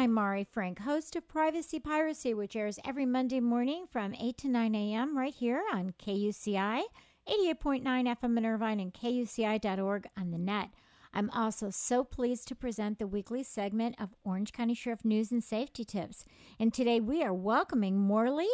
I'm Mari Frank, host of Privacy Piracy, which airs every Monday morning from 8 to 9 a.m. right here on KUCI, 88.9 FM in Irvine, and KUCI.org on the net. I'm also so pleased to present the weekly segment of Orange County Sheriff News and Safety Tips. And today we are welcoming Morley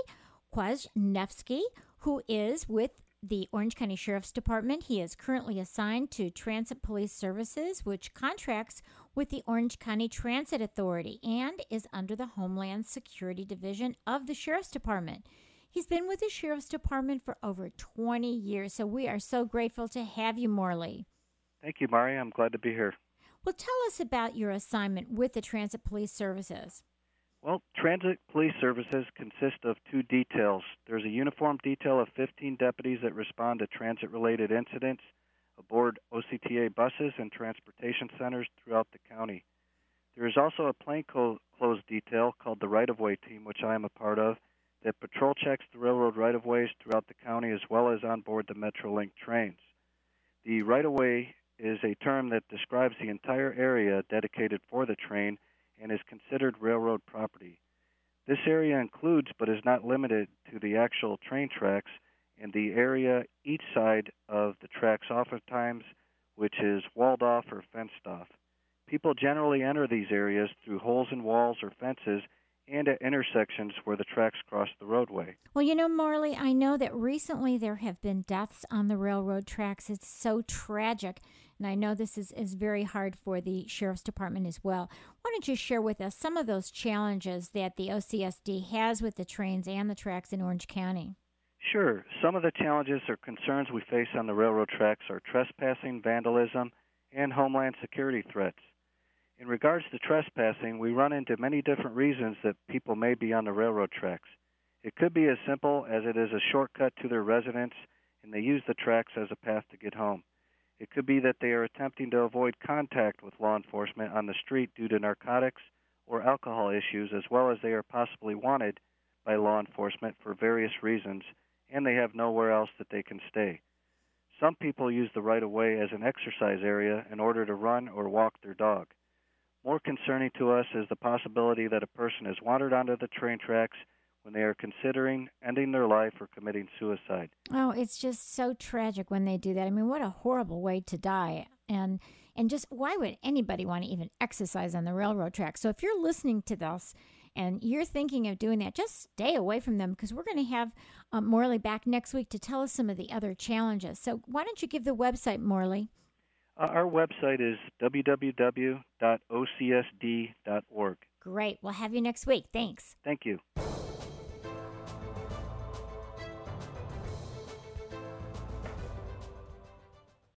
Kwaschnefski, who is with the Orange County Sheriff's Department. He is currently assigned to Transit Police Services, which contracts with the Orange County Transit Authority and is under the Homeland Security Division of the Sheriff's Department. He's been with the Sheriff's Department for over 20 years, so we are so grateful to have you, Morley. Thank you, Mari. I'm glad to be here. Well, tell us about your assignment with the Transit Police Services. Well, transit police services consist of two details. There's a uniform detail of 15 deputies that respond to transit related incidents aboard OCTA buses and transportation centers throughout the county. There is also a plainclothes detail called the right of way team, which I am a part of, that patrol checks the railroad right of ways throughout the county as well as on board the Metrolink trains. The right of way is a term that describes the entire area dedicated for the train and is considered railroad property. This area includes, but is not limited to, the actual train tracks and the area each side of the tracks, oftentimes which is walled off or fenced off. People generally enter these areas through holes in walls or fences and at intersections where the tracks cross the roadway. Well, you know, Morley, I know that recently there have been deaths on the railroad tracks. It's so tragic. And I know this is, is very hard for the Sheriff's Department as well. Why don't you share with us some of those challenges that the OCSD has with the trains and the tracks in Orange County? Sure. Some of the challenges or concerns we face on the railroad tracks are trespassing, vandalism, and homeland security threats. In regards to trespassing, we run into many different reasons that people may be on the railroad tracks. It could be as simple as it is a shortcut to their residence and they use the tracks as a path to get home. It could be that they are attempting to avoid contact with law enforcement on the street due to narcotics or alcohol issues, as well as they are possibly wanted by law enforcement for various reasons and they have nowhere else that they can stay. Some people use the right of way as an exercise area in order to run or walk their dog. More concerning to us is the possibility that a person has wandered onto the train tracks when they are considering ending their life or committing suicide. Oh, it's just so tragic when they do that. I mean, what a horrible way to die. And and just why would anybody want to even exercise on the railroad tracks? So if you're listening to this and you're thinking of doing that, just stay away from them because we're going to have um, Morley back next week to tell us some of the other challenges. So why don't you give the website, Morley? Uh, our website is www.ocsd.org. Great. We'll have you next week. Thanks. Thank you.